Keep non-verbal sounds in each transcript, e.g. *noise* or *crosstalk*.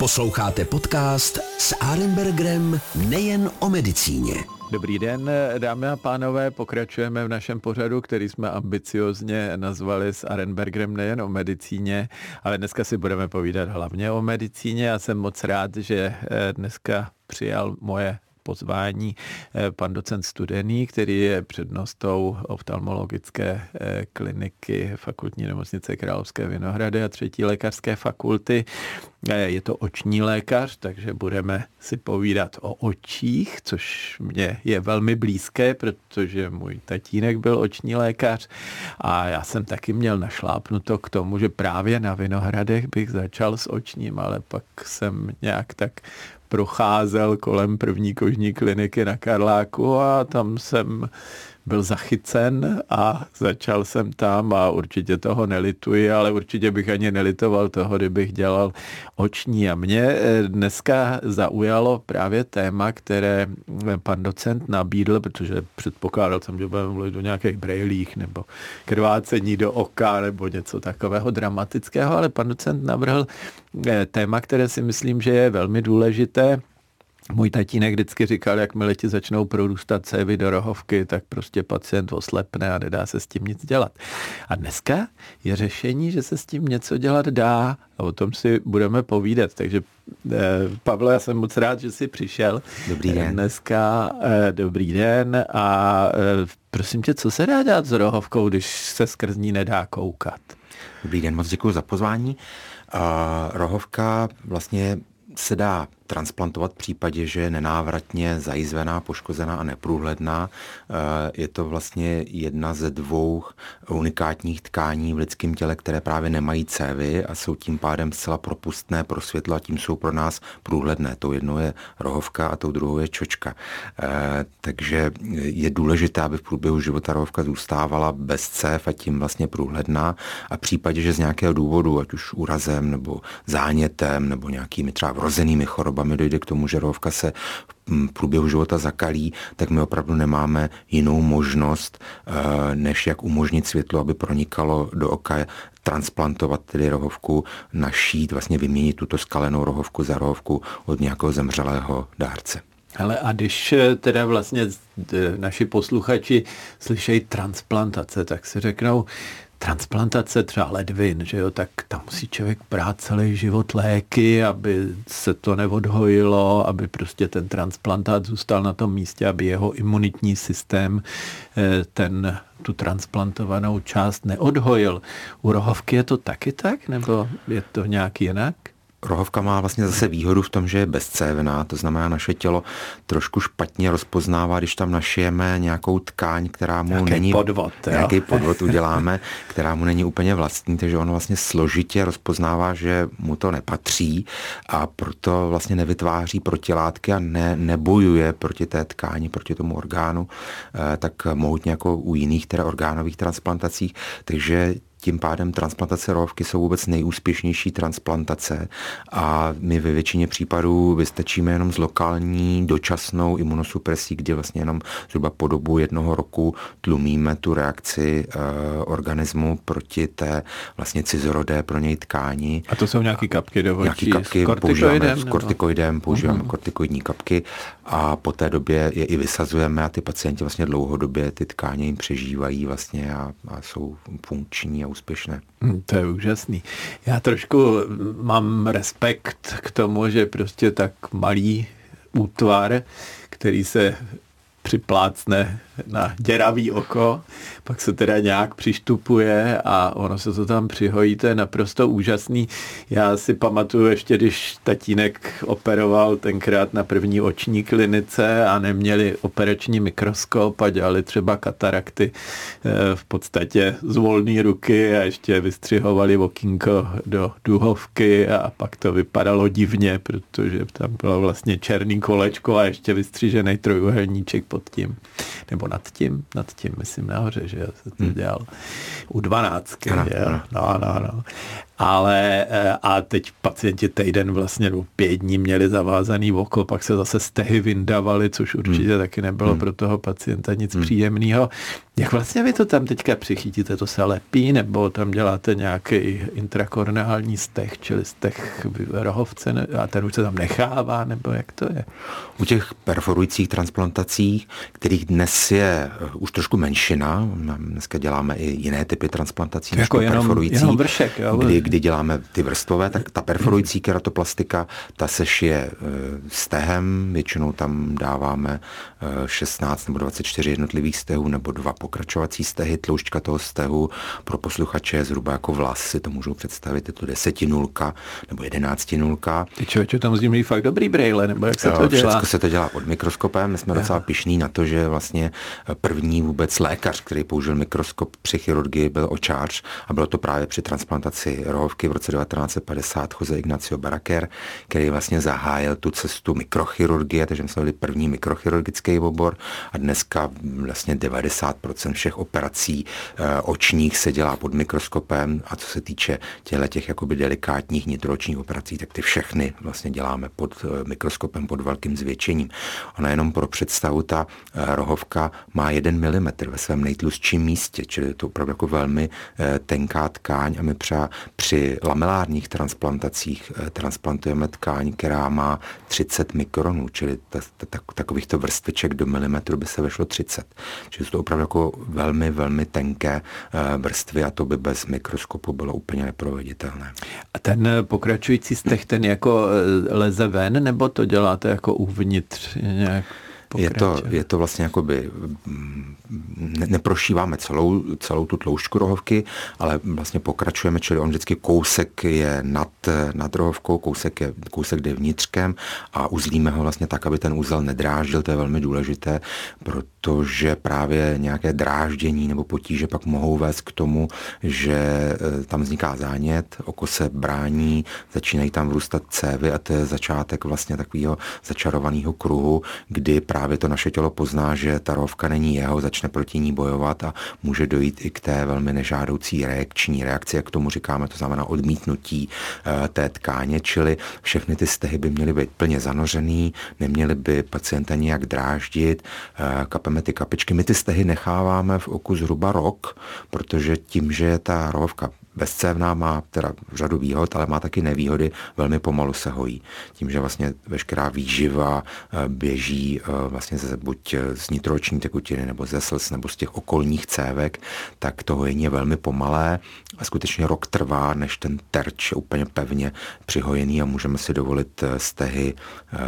Posloucháte podcast s Arenbergerem nejen o medicíně. Dobrý den, dámy a pánové, pokračujeme v našem pořadu, který jsme ambiciozně nazvali s Arenbergerem nejen o medicíně, ale dneska si budeme povídat hlavně o medicíně. Já jsem moc rád, že eh, dneska přijal moje pozvání eh, pan docent Studený, který je přednostou oftalmologické eh, kliniky fakultní nemocnice Královské Vinohrady a třetí lékařské fakulty. Je to oční lékař, takže budeme si povídat o očích, což mě je velmi blízké, protože můj tatínek byl oční lékař a já jsem taky měl našlápnuto k tomu, že právě na Vinohradech bych začal s očním, ale pak jsem nějak tak procházel kolem první kožní kliniky na Karláku a tam jsem byl zachycen a začal jsem tam a určitě toho nelituji, ale určitě bych ani nelitoval toho, kdybych dělal oční. A mě eh, dneska zaujalo právě téma, které eh, pan docent nabídl, protože předpokládal jsem, že budeme mluvit o nějakých brejlích nebo krvácení do oka nebo něco takového dramatického, ale pan docent navrhl eh, téma, které si myslím, že je velmi důležité můj tatínek vždycky říkal, jakmile ti začnou prorůstat cévy do rohovky, tak prostě pacient oslepne a nedá se s tím nic dělat. A dneska je řešení, že se s tím něco dělat dá a o tom si budeme povídat. Takže eh, Pavle, já jsem moc rád, že jsi přišel. Dobrý den. Dneska eh, dobrý den a eh, prosím tě, co se dá dělat s rohovkou, když se skrz ní nedá koukat? Dobrý den, moc děkuji za pozvání. Uh, rohovka vlastně se dá transplantovat v případě, že je nenávratně zajizvená, poškozená a neprůhledná. Eh, je to vlastně jedna ze dvou unikátních tkání v lidském těle, které právě nemají cévy a jsou tím pádem zcela propustné pro světlo a tím jsou pro nás průhledné. Tou jednou je rohovka a tou druhou je čočka. Eh, takže je důležité, aby v průběhu života rohovka zůstávala bez cév a tím vlastně průhledná a v případě, že z nějakého důvodu, ať už úrazem nebo zánětem nebo nějakými třeba vrozenými chorobami, chorobami dojde k tomu, že rohovka se v průběhu života zakalí, tak my opravdu nemáme jinou možnost, eh, než jak umožnit světlo, aby pronikalo do oka, transplantovat tedy rohovku, našít, vlastně vyměnit tuto skalenou rohovku za rohovku od nějakého zemřelého dárce. Ale a když eh, teda vlastně naši posluchači slyšejí transplantace, tak si řeknou, transplantace třeba ledvin, že jo, tak tam musí člověk brát celý život léky, aby se to neodhojilo, aby prostě ten transplantát zůstal na tom místě, aby jeho imunitní systém eh, ten tu transplantovanou část neodhojil. U rohovky je to taky tak, nebo je to nějak jinak? Rohovka má vlastně zase výhodu v tom, že je bezcévná, to znamená naše tělo trošku špatně rozpoznává, když tam našijeme nějakou tkáň, která mu nějaký není... podvod. Jo? Nějaký podvod uděláme, *laughs* která mu není úplně vlastní, takže on vlastně složitě rozpoznává, že mu to nepatří a proto vlastně nevytváří protilátky a ne, nebojuje proti té tkáni, proti tomu orgánu, eh, tak mohutně jako u jiných teda orgánových transplantacích, takže tím pádem transplantace rohovky jsou vůbec nejúspěšnější transplantace a my ve většině případů vystačíme jenom s lokální dočasnou imunosupresí, kdy vlastně jenom zhruba po dobu jednoho roku tlumíme tu reakci e, organismu proti té vlastně cizorodé pro něj tkáni. A to jsou nějaké kapky do Nějaké kapky s používáme s kortikoidem, používáme uh-huh. kortikoidní kapky a po té době je i vysazujeme a ty pacienti vlastně dlouhodobě ty tkáně jim přežívají vlastně a, a jsou funkční a úspěšné. Hm, to je úžasný. Já trošku mám respekt k tomu, že prostě tak malý útvar, který se připlácne na děravý oko, pak se teda nějak přištupuje a ono se to tam přihojí, to je naprosto úžasný. Já si pamatuju ještě, když tatínek operoval tenkrát na první oční klinice a neměli operační mikroskop a dělali třeba katarakty eh, v podstatě z volné ruky a ještě vystřihovali okýnko do duhovky a pak to vypadalo divně, protože tam bylo vlastně černý kolečko a ještě vystřižený trojuhelníček pod tím. Nebo nad tím, nad tím, myslím nahoře, že se to hmm. dělal u dvanáctky. No, no, no. ale a teď pacienti týden vlastně nebo pět dní měli zavázaný oko, pak se zase stehy vyndavali, což určitě hmm. taky nebylo hmm. pro toho pacienta nic hmm. příjemného. Jak vlastně vy to tam teďka přichytíte? To se lepí, nebo tam děláte nějaký intrakorneální stech, čili stech rohovce a ten už se tam nechává, nebo jak to je? U těch perforujících transplantací, kterých dnes je eh, už trošku menšina, dneska děláme i jiné typy transplantací, než jako jenom, perforující, jenom vršek, jo? Kdy, kdy děláme ty vrstvové, tak ta perforující *clears throat* keratoplastika, ta se šije eh, stehem, většinou tam dáváme 16 eh, nebo 24 jednotlivých stehů nebo dva pokračovací stehy, tloušťka toho stehu pro posluchače je zhruba jako vlas, si to můžou představit, je to desetinulka nebo jedenáctinulka. Ty člověče, tam mít fakt dobrý brejle, nebo jak se to dělá? Všechno se to dělá pod mikroskopem, my jsme jo. docela pišní na to, že vlastně první vůbec lékař, který použil mikroskop při chirurgii, byl očář a bylo to právě při transplantaci rohovky v roce 1950 Jose Ignacio Baraker, který vlastně zahájil tu cestu mikrochirurgie, takže jsme byli první mikrochirurgický obor a dneska vlastně 90% všech operací e, očních se dělá pod mikroskopem a co se týče těchto těch jakoby delikátních nitročních operací, tak ty všechny vlastně děláme pod e, mikroskopem, pod velkým zvětšením. Ona jenom pro představu, ta e, má 1 mm ve svém nejtlustším místě, čili je to opravdu jako velmi tenká tkáň a my třeba při lamelárních transplantacích transplantujeme tkáň, která má 30 mikronů, čili takovýchto vrstviček do milimetru by se vešlo 30. Čili jsou to opravdu jako velmi, velmi tenké eh, vrstvy a to by bez mikroskopu bylo úplně neproveditelné. A ten pokračující stech, ten jako eh, leze ven, nebo to děláte jako uvnitř nějak? Je to, je to vlastně jakoby, mm, ne, neprošíváme celou, celou tu tloušťku rohovky, ale vlastně pokračujeme, čili on vždycky kousek je nad, nad rohovkou, kousek, je, kousek jde vnitřkem a uzlíme ho vlastně tak, aby ten úzel nedráždil, to je velmi důležité, protože právě nějaké dráždění nebo potíže pak mohou vést k tomu, že e, tam vzniká zánět, oko se brání, začínají tam vrůstat cévy a to je začátek vlastně takového začarovaného kruhu, kdy právě to naše tělo pozná, že ta rovka není jeho, začne proti ní bojovat a může dojít i k té velmi nežádoucí reakční reakci, jak tomu říkáme, to znamená odmítnutí eh, té tkáně, čili všechny ty stehy by měly být plně zanořený, neměly by pacienta nijak dráždit, eh, kapeme ty kapičky. My ty stehy necháváme v oku zhruba rok, protože tím, že je ta rovka bezcévná má teda řadu výhod, ale má taky nevýhody, velmi pomalu se hojí. Tím, že vlastně veškerá výživa eh, běží eh, vlastně ze, buď z nitroční tekutiny, nebo ze slz, nebo z těch okolních cévek, tak to hojení je velmi pomalé a skutečně rok trvá, než ten terč je úplně pevně přihojený a můžeme si dovolit eh, stehy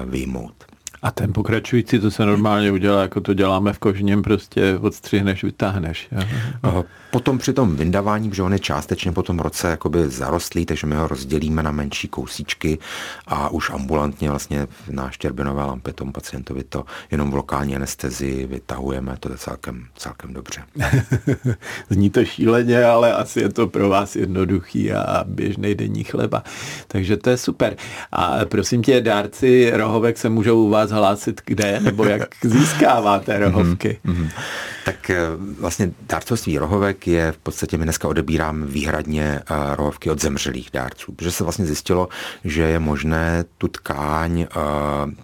vyjmout. A ten pokračující, to se normálně udělá, jako to děláme v kožním, prostě odstřihneš, vytáhneš. Jo? Potom při tom vyndavání, protože on je částečně po tom roce jakoby zarostlý, takže my ho rozdělíme na menší kousíčky a už ambulantně vlastně na štěrbinové lampě tomu pacientovi to jenom v lokální anestezii vytahujeme, to je celkem, celkem dobře. *laughs* Zní to šíleně, ale asi je to pro vás jednoduchý a běžný denní chleba. Takže to je super. A prosím tě, dárci rohovek se můžou u vás hlásit kde, nebo jak získáváte rohovky? Mm-hmm. Tak eh, vlastně dárcovství rohovek je v podstatě, my dneska odebíráme výhradně eh, rohovky od zemřelých dárců, protože se vlastně zjistilo, že je možné tu tkáň, eh,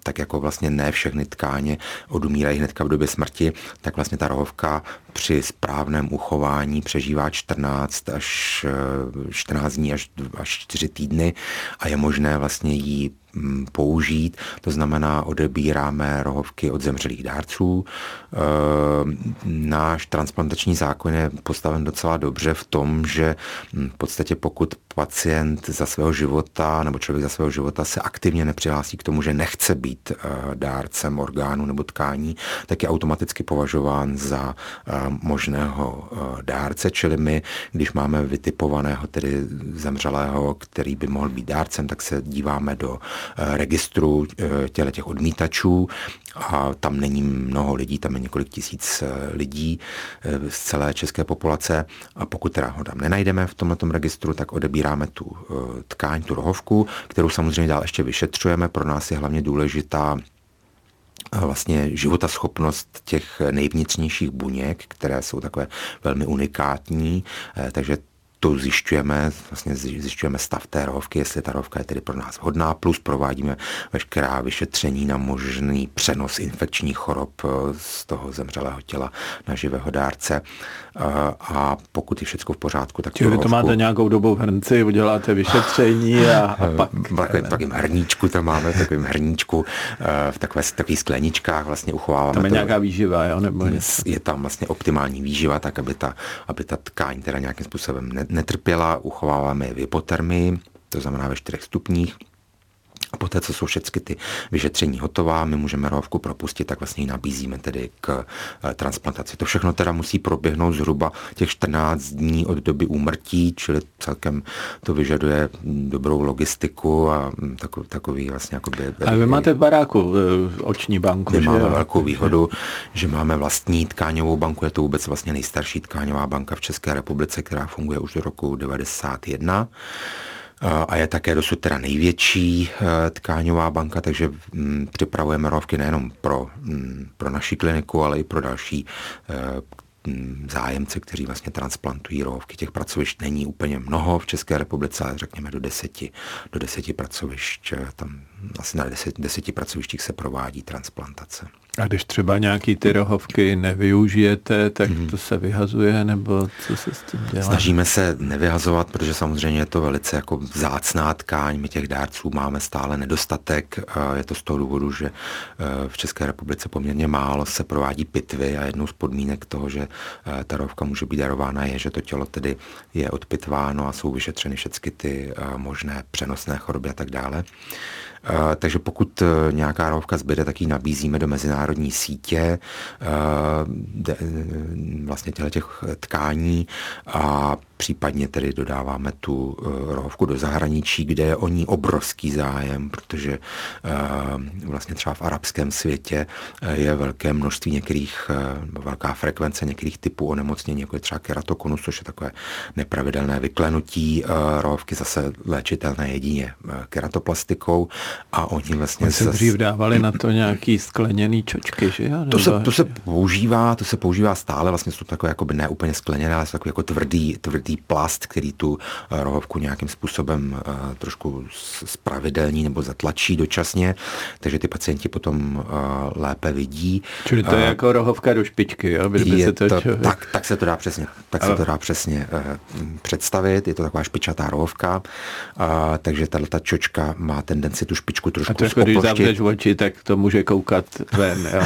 tak jako vlastně ne všechny tkáně odumírají hnedka v době smrti, tak vlastně ta rohovka při správném uchování přežívá 14 až 14 dní až, až 4 týdny a je možné vlastně jí Mm, použít. To znamená, odebíráme rohovky od zemřelých dárců. E, náš transplantační zákon je postaven docela dobře v tom, že mm, v podstatě pokud pacient za svého života nebo člověk za svého života se aktivně nepřihlásí k tomu, že nechce být e, dárcem orgánu nebo tkání, tak je automaticky považován za e, možného dárce, čili my, když máme vytipovaného tedy zemřelého, který by mohl být dárcem, tak se díváme do Eh, registru eh, těle těch odmítačů. A tam není mnoho lidí, tam je několik tisíc eh, lidí z celé české populace. A pokud teda ho tam nenajdeme v tomto registru, tak odebíráme tu tkáň, tu rohovku, kterou samozřejmě dál ještě vyšetřujeme. Pro nás je hlavně důležitá vlastně životaschopnost těch nejvnitřnějších buněk, které jsou takové velmi unikátní, takže to zjišťujeme, vlastně zjišťujeme stav té rohovky, jestli ta rohovka je tedy pro nás vhodná, plus provádíme veškerá vyšetření na možný přenos infekčních chorob eh, z toho zemřelého těla na živého dárce. Eh, a pokud je všechno v pořádku, tak Čili vy to máte nějakou dobu v hrnci, uděláte vyšetření a, a pak... V takovém hrníčku to máme, v takovém hrníčku, v takové, takových skleničkách vlastně uchováváme. Tam je to, nějaká výživa, jo? Nebo je, tam vlastně optimální výživa, tak aby ta, aby ta tkáň teda nějakým způsobem netrpěla, uchováváme je v hypotermii, to znamená ve čtyřech stupních. A poté, co jsou všechny ty vyšetření hotová, my můžeme rohovku propustit, tak vlastně ji nabízíme tedy k eh, transplantaci. To všechno teda musí proběhnout zhruba těch 14 dní od doby úmrtí, čili celkem to vyžaduje dobrou logistiku a mm, takový, takový vlastně jakoby... A vy máte v baráku eh, oční banku, My že máme velkou výhodu, že máme vlastní tkáňovou banku, je to vůbec vlastně nejstarší tkáňová banka v České republice, která funguje už do roku 91 a je také dosud teda největší eh, tkáňová banka, takže mm, připravujeme rovky nejenom pro, mm, pro naši kliniku, ale i pro další eh, mm, zájemce, kteří vlastně transplantují rohovky. Těch pracovišť není úplně mnoho v České republice, ale řekněme do deseti, do deseti pracovišť. Eh, tam asi na deset, deseti pracovištích se provádí transplantace. A když třeba nějaký ty rohovky nevyužijete, tak mm-hmm. to se vyhazuje, nebo co se s tím dělá? Snažíme se nevyhazovat, protože samozřejmě je to velice jako vzácná tkáň. My těch dárců máme stále nedostatek. Je to z toho důvodu, že eh, v České republice poměrně málo se provádí pitvy a jednou z podmínek toho, že eh, ta rohovka může být darována, je, že to tělo tedy je odpitváno a jsou vyšetřeny všechny ty eh, možné přenosné choroby a tak dále. Takže pokud e, nějaká rohovka zbyde, tak ji nabízíme do mezinárodní sítě e, vlastně těch tkání a případně tedy dodáváme tu eh, rohovku do zahraničí, kde je o ní obrovský zájem, protože eh, vlastně třeba v arabském světě eh, je velké množství některých, velká frekvence některých typů onemocnění, jako je třeba keratokonus, což je takové nepravidelné vyklenutí rohovky, zase léčitelné jedině keratoplastikou a oni vlastně... Oni se zase... dřív dávali na to nějaký skleněný čočky, že jo? To se, to se používá, to se používá stále, vlastně jsou takové jako by ne úplně skleněné, ale jsou takové jako tvrdý, tvrdý plast, který tu eh, rohovku nějakým způsobem eh, trošku spravidelní nebo zatlačí dočasně, takže ty pacienti potom eh, lépe vidí. Čili to je jako rohovka do špičky, jo? je se to, to tak, tak se to dá přesně, tak se to dá přesně představit, je to taková špičatá rohovka, takže tato ta čočka má tendenci tu špičku trošku A trošku, když zavřeš oči, tak to může koukat ven, jo?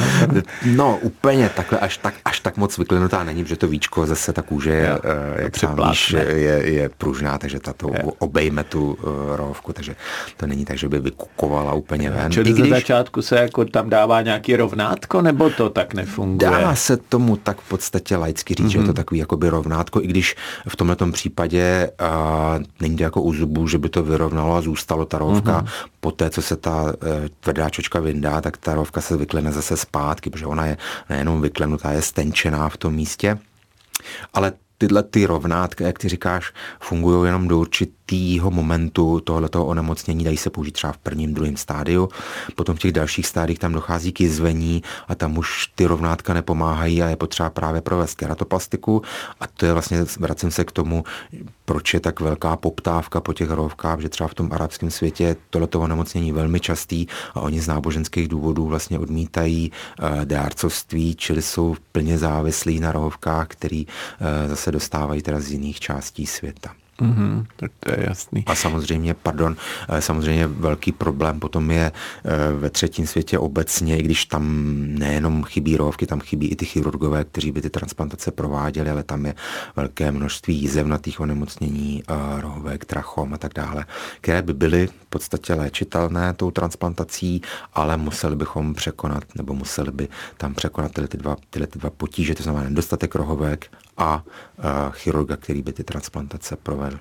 *laughs* No, úplně takhle, až tak, až tak moc vyklenutá není, protože to víčko zase ta kůže je, jak sám níž je, je pružná, takže tato je. obejme tu uh, rohovku, takže to není tak, že by vykukovala úplně ven. Čili I když... ze začátku se jako tam dává nějaký rovnátko, nebo to tak nefunguje? Dá se tomu tak v podstatě laicky říct, mm-hmm. že je to mhm. takový jakoby rovnátko, i když v tomto případě uh, není to jako u zubů, že by to vyrovnalo a zůstalo ta rohovka. Mm-hmm. Poté, co se ta uh, tvrdá čočka vyndá, tak ta rohovka se vyklene zase zpátky, protože ona je nejenom vyklenutá, je stenčená v tom místě. Ale tyhle ty rovnátka, jak ty říkáš, fungují jenom do určitého momentu tohoto onemocnění, dají se použít třeba v prvním, druhém stádiu. Potom v těch dalších stádiích tam dochází k jizvení a tam už ty rovnátka nepomáhají a je potřeba právě provést keratoplastiku. A to je vlastně, vracím se k tomu, proč je tak velká poptávka po těch rovkách, že třeba v tom arabském světě tohleto onemocnění velmi častý a oni z náboženských důvodů vlastně odmítají uh, dárcovství, čili jsou plně závislí na rohovkách, který uh, zase dostávají teda z jiných částí světa. Mm-hmm, tak to je jasný. A samozřejmě, pardon, samozřejmě velký problém potom je eh, ve třetím světě obecně, i když tam nejenom chybí rohovky, tam chybí i ty chirurgové, kteří by ty transplantace prováděli, ale tam je velké množství jízevnatých onemocnění, eh, rohovek, trachom a tak dále, které by byly v podstatě léčitelné tou transplantací, ale museli bychom překonat, nebo museli by tam překonat tyhle ty dva, tyhle ty dva potíže, to znamená nedostatek rohovek a chirurga, který by ty transplantace provedl.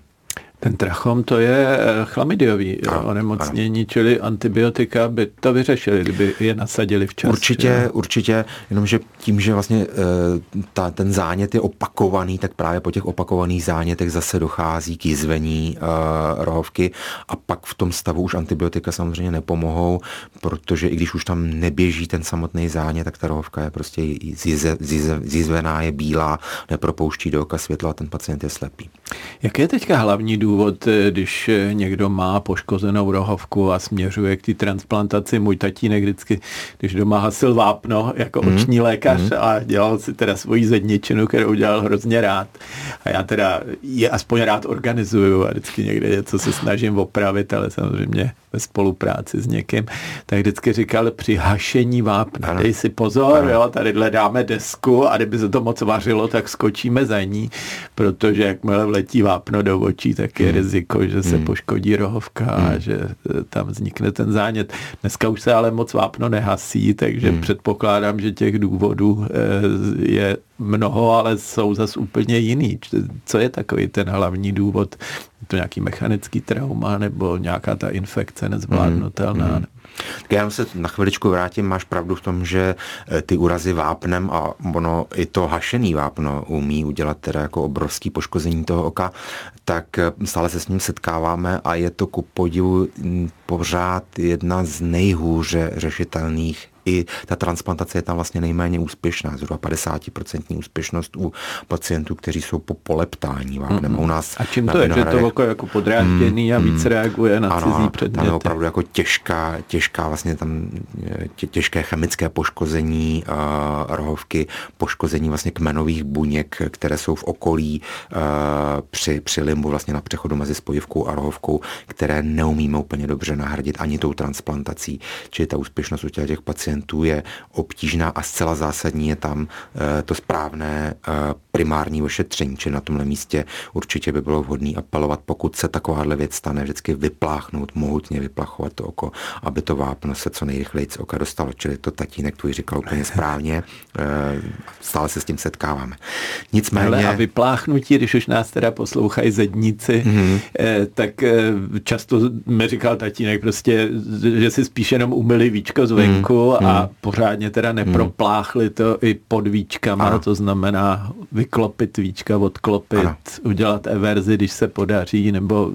Ten trachom to je eh, chlamidiový ano, onemocnění, ano. čili antibiotika by to vyřešili, kdyby je nasadili včas. Určitě, že? určitě, jenomže tím, že vlastně eh, ta, ten zánět je opakovaný, tak právě po těch opakovaných zánětech zase dochází k jizvení uh, rohovky a pak v tom stavu už antibiotika samozřejmě nepomohou, protože i když už tam neběží ten samotný zánět, tak ta rohovka je prostě zjizvená, je bílá, nepropouští do oka světlo a ten pacient je slepý. Jak je teďka hlavní důvod, eh, když eh, někdo má poškozenou rohovku a směřuje k té transplantaci? Můj tatínek vždycky, když doma hasil vápno jako mm. oční lékař mm. a dělal si teda svoji zedničinu, kterou dělal hrozně rád. A já teda je aspoň rád organizuju a vždycky někde něco se snažím opravit, ale samozřejmě ve spolupráci s někým, tak vždycky říkal při hašení vápna, ano. dej si pozor, ano. jo, tady dáme desku a kdyby se to moc vařilo, tak skočíme za ní, protože jakmile vletí vápno do očí, tak je hmm. riziko, že se hmm. poškodí rohovka hmm. a že eh, tam vznikne ten zánět. Dneska už se ale moc vápno nehasí, takže hmm. předpokládám, že těch důvodů eh, je mnoho, ale jsou zase úplně jiný. Co je takový ten hlavní důvod? To nějaký mechanický trauma nebo nějaká ta infekce nezvládnutelná? Mm, mm. Já se na chviličku vrátím, máš pravdu v tom, že eh, ty úrazy vápnem a ono i to hašený vápno umí udělat teda jako obrovský poškození toho oka, tak eh, stále se s ním setkáváme a je to ku podivu mm, pořád jedna z nejhůře řešitelných i ta transplantace je tam vlastně nejméně úspěšná, zhruba 50% úspěšnost u pacientů, kteří jsou po poleptání vápnem. Mm-hmm. U nás a čím to je, že to oko jako podrážděný mm, a víc mm, reaguje na ano, cizí předměty? Je opravdu jako těžká, těžká vlastně tam tě, těžké chemické poškození uh, rohovky, poškození vlastně kmenových buněk, které jsou v okolí uh, při, při limbu vlastně na přechodu mezi spojivkou a rohovkou, které neumíme úplně dobře nahradit ani tou transplantací. Čili ta úspěšnost u těch pacientů pacientů je obtížná a zcela zásadní je tam eh, to správné eh, primární ošetření, či na tomhle místě určitě by bylo vhodné apelovat, pokud se takováhle věc stane, vždycky vypláchnout, mohutně vyplachovat to oko, aby to vápno se co nejrychleji z oka dostalo. Čili to tatínek tvůj říkal úplně správně, eh, stále se s tím setkáváme. Nicméně... Ale a vypláchnutí, když už nás teda poslouchají zedníci, mm-hmm. tak často mi říkal tatínek prostě, že si spíš jenom umyli víčko zvenku mm-hmm. A pořádně teda nepropláchli to i pod víčkama, ano. to znamená vyklopit víčka, odklopit, ano. udělat everzi, když se podaří, nebo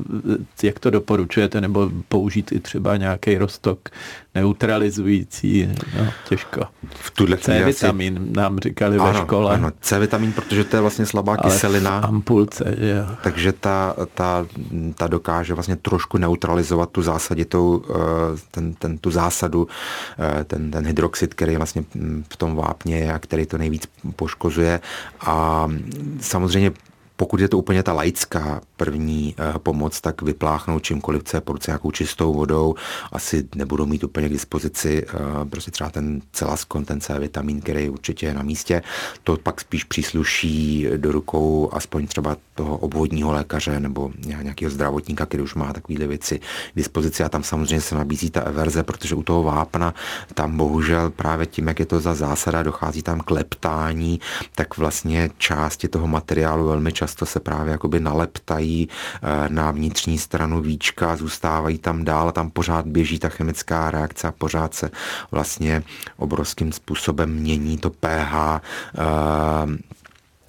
jak to doporučujete, nebo použít i třeba nějaký rostok neutralizující, no, těžko. V tuhle C-vitamin asi... nám říkali ano, ve škole. Ano, C-vitamin, protože to je vlastně slabá Ale kyselina. ampulce, že jo. Takže ta, ta, ta dokáže vlastně trošku neutralizovat tu zásaditou, eh, ten, ten, tu zásadu, eh, ten, ten hydroxid, který vlastně v tom vápně je a který to nejvíc poškozuje. A samozřejmě pokud je to úplně ta laická první eh, pomoc, tak vypláchnout čímkoliv, co je po ruce nějakou čistou vodou, asi nebudou mít úplně k dispozici eh, prostě třeba ten celaskon, ten C vitamin, který určitě na místě. To pak spíš přísluší do rukou aspoň třeba toho obvodního lékaře nebo nějakého zdravotníka, který už má takovéhle věci k dispozici a tam samozřejmě se nabízí ta everze, protože u toho vápna tam bohužel právě tím, jak je to za zásada, dochází tam k leptání, tak vlastně části toho materiálu velmi často často se právě jakoby naleptají eh, na vnitřní stranu víčka, zůstávají tam dál, tam pořád běží ta chemická reakce a pořád se vlastně obrovským způsobem mění to pH eh,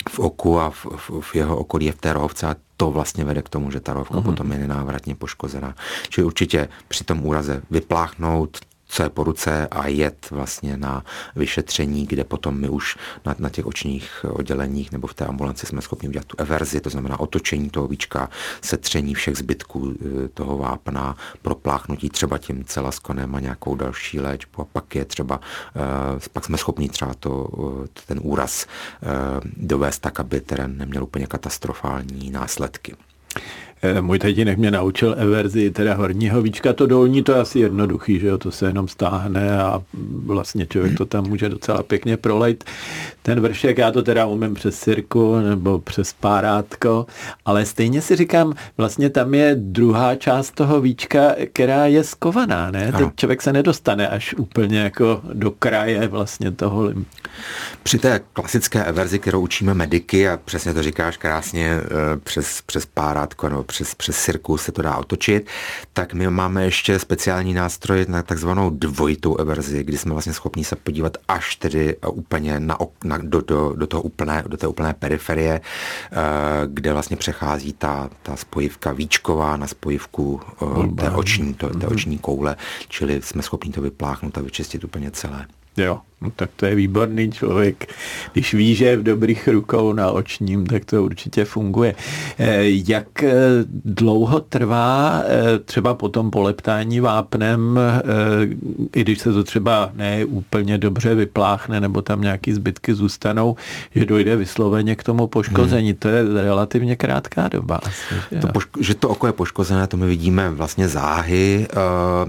v oku a v, v, v jeho okolí, v té rohovce a to vlastně vede k tomu, že ta rohovka uh-huh. potom je nenávratně poškozená. Čili určitě při tom úraze vypláchnout co je po ruce a jet vlastně na vyšetření, kde potom my už na, na těch očních odděleních nebo v té ambulanci jsme schopni udělat tu everzi, to znamená otočení toho víčka, setření všech zbytků e, toho vápna, propláchnutí třeba tím celaskonem a nějakou další léčbu a pak je třeba, e, pak jsme schopni třeba to, e, ten úraz dovést tak, aby terén neměl úplně katastrofální následky. Eh, můj tatínek mě naučil everzi, teda horního víčka, to dolní to je asi jednoduchý, že jo, to se jenom stáhne a vlastně člověk to tam může docela pěkně prolejt. Ten vršek, já to teda umím přes sirku nebo přes párátko, ale stejně si říkám, vlastně tam je druhá část toho víčka, která je skovaná, ne? Ten člověk se nedostane až úplně jako do kraje vlastně toho lim. Při té klasické everzi, kterou učíme mediky, a přesně to říkáš krásně, eh, přes, přes párátko nebo přes, přes cirkus se to dá otočit, tak my máme ještě speciální nástroj na takzvanou dvojitou everzi, kdy jsme vlastně schopni se podívat až tedy úplně na, na, do, do, do, toho úplné, do té úplné periferie, eh, kde vlastně přechází ta, ta spojivka víčková na spojivku eh, té oční, to, té mhm. oční koule, čili jsme schopni to vypláchnout a vyčistit úplně celé. Jo, no tak to je výborný člověk. Když ví, že je v dobrých rukou na očním, tak to určitě funguje. Eh, jak eh, dlouho trvá eh, třeba po tom poleptání vápnem, i když se to třeba ne úplně dobře vypláchne, nebo tam nějaký zbytky zůstanou, že dojde vysloveně k tomu poškození. Hmm. To je relativně krátká doba. Asi, že, to poško- že to oko je poškozené, to my vidíme vlastně záhy,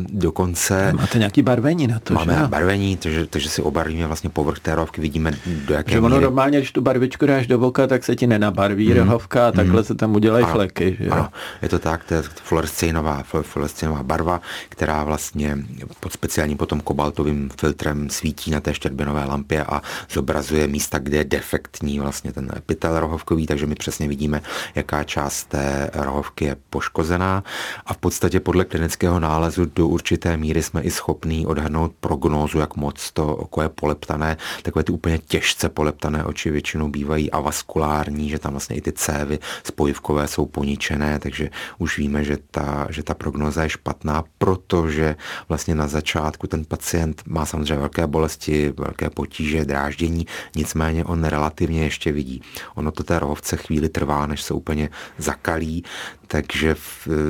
dokonce... Máte nějaký barvení na to, Máme že? barvení, takže, takže si obarvíme vlastně povrch té rohovky, vidíme do jaké Že ono míry... normálně, když tu barvičku dáš do voka, tak se ti nenabarví mm. rohovka a takhle mm. se tam udělají ano, fleky. Že? Ano, je to tak, to je fluorescenová, fluorescenová barva, která vlastně pod speciálním potom kobaltovým filtrem svítí na té štěrbinové lampě a zobrazuje místa, kde je defektní vlastně ten epitel rohovkový, takže my přesně vidíme, jaká část té rohovky je poškozená a v podstatě podle klinického nálezu do určité míry jsme i schopní odhadnout prognózu, jak moc to oko je poleptané. Takové ty úplně těžce poleptané oči většinou bývají avaskulární, že tam vlastně i ty cévy spojivkové jsou poničené, takže už víme, že ta, že ta prognoza je špatná, protože vlastně na začátku ten pacient má samozřejmě velké bolesti, velké potíže, dráždění, nicméně on relativně ještě vidí. Ono to té rohovce chvíli trvá, než se úplně zakalí, takže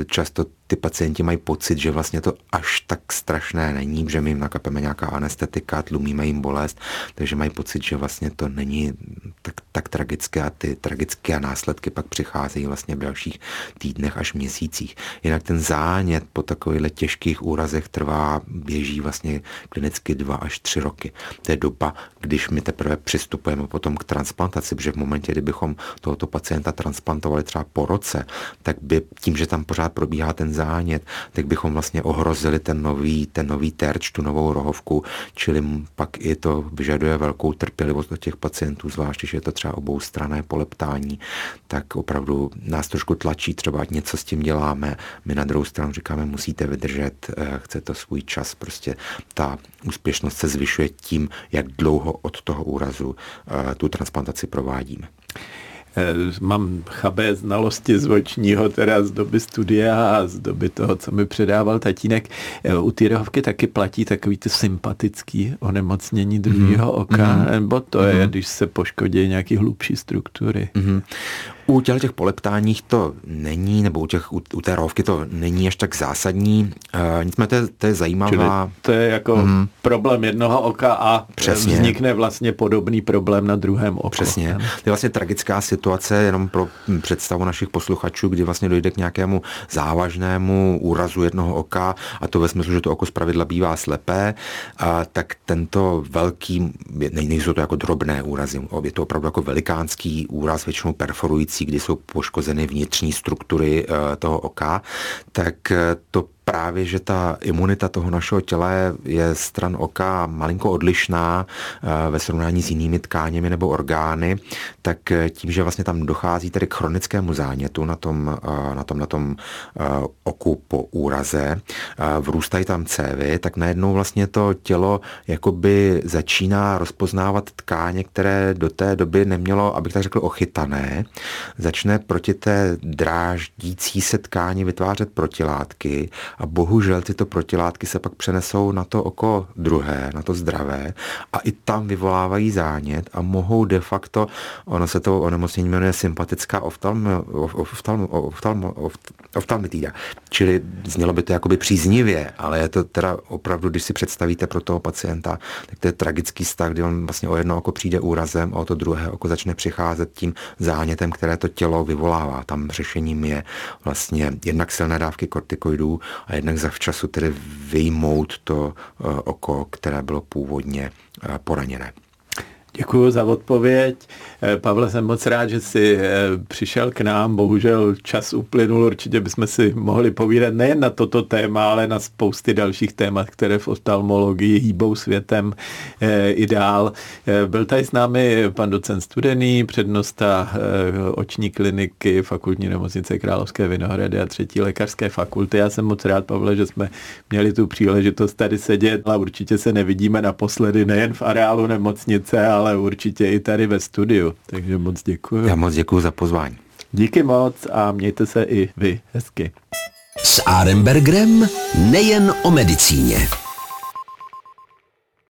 často ty pacienti mají pocit, že vlastně to až tak strašné není, že my jim nakapeme nějaká anestetika, tlumíme jim bolest, takže mají pocit, že vlastně to není tak, tak tragické a ty tragické následky pak přicházejí vlastně v dalších týdnech až měsících. Jinak ten zánět po takových těžkých úrazech trvá, běží vlastně klinicky dva až tři roky. To je doba, když my teprve přistupujeme potom k transplantaci, protože v momentě, kdybychom tohoto pacienta transplantovali třeba po roce, tak by tím, že tam pořád probíhá ten zánět, tak bychom vlastně ohrozili ten nový, ten nový terč, tu novou rohovku, čili pak i to vyžaduje velkou trpělivost od těch pacientů, zvláště, že je to třeba obou strané poleptání, tak opravdu nás trošku tlačí třeba, něco s tím děláme. My na druhou stranu říkáme, musíte vydržet, eh, chce to svůj čas, prostě ta úspěšnost se zvyšuje tím, jak dlouho od toho úrazu eh, tu transplantaci provádíme. Eh, mám chabé znalosti z očního, teda z doby studia a z doby toho, co mi předával tatínek. Eh, u rohovky taky platí takový ty sympatický onemocnění druhého mm-hmm. oka, mm-hmm. nebo to je, mm-hmm. když se poškodí nějaký hlubší struktury. Mm-hmm. U těch, těch poleptáních to není, nebo u, těch, u, u té rovky to není až tak zásadní. E, nicméně to je, to je zajímavá... Čili to je jako mm. problém jednoho oka a Přesně. vznikne vlastně podobný problém na druhém oku. Přesně. To je vlastně tragická situace jenom pro představu našich posluchačů, kdy vlastně dojde k nějakému závažnému úrazu jednoho oka a to ve smyslu, že to oko zpravidla bývá slepé, a tak tento velký, nejsou to jako drobné úrazy, je to opravdu jako velikánský úraz, většinou perforující kdy jsou poškozeny vnitřní struktury eh, toho oka, tak eh, to právě, že ta imunita toho našeho těla je, stran oka malinko odlišná eh, ve srovnání s jinými tkáněmi nebo orgány, tak eh, tím, že vlastně tam dochází tedy k chronickému zánětu na tom, eh, na tom, na tom oku po úraze, vrůstají tam cévy, tak najednou vlastně to tělo jakoby začíná rozpoznávat tkáně, které do té doby nemělo, abych tak řekl, ochytané, začne proti té dráždící se tkáni vytvářet protilátky a bohužel tyto protilátky se pak přenesou na to oko druhé, na to zdravé a i tam vyvolávají zánět a mohou de facto, ono se to onemocnění jmenuje sympatická oftalmitída, čili znělo by to jakoby příznivě, ale je to teda opravdu, když si představíte pro toho pacienta, tak to je tragický stav, kdy on vlastně o jedno oko přijde úrazem a o to druhé oko začne přicházet tím zánětem, které to tělo vyvolává. Tam řešením je vlastně jednak silné dávky kortikoidů a jednak zavčasu tedy vyjmout to eh, oko, které bylo původně eh, poraněné. Děkuji za odpověď. Eh, Pavle, jsem moc rád, že jsi eh, přišel k nám. Bohužel čas uplynul, určitě bychom si mohli povídat nejen na toto téma, ale na spousty dalších témat, které v oftalmologii hýbou světem eh, i dál. Byl tady s námi pan docent Studený, přednosta oční kliniky fakultní nemocnice Královské Vinohrady a třetí lékařské fakulty. Já jsem moc rád, Pavle, že jsme měli tu příležitost tady sedět a určitě se nevidíme naposledy nejen v areálu nemocnice, ale určitě i tady ve studiu. Takže moc děkuji. Já moc děkuji za pozvání. Díky moc a mějte se i vy hezky. S Arenbergerem nejen o medicíně.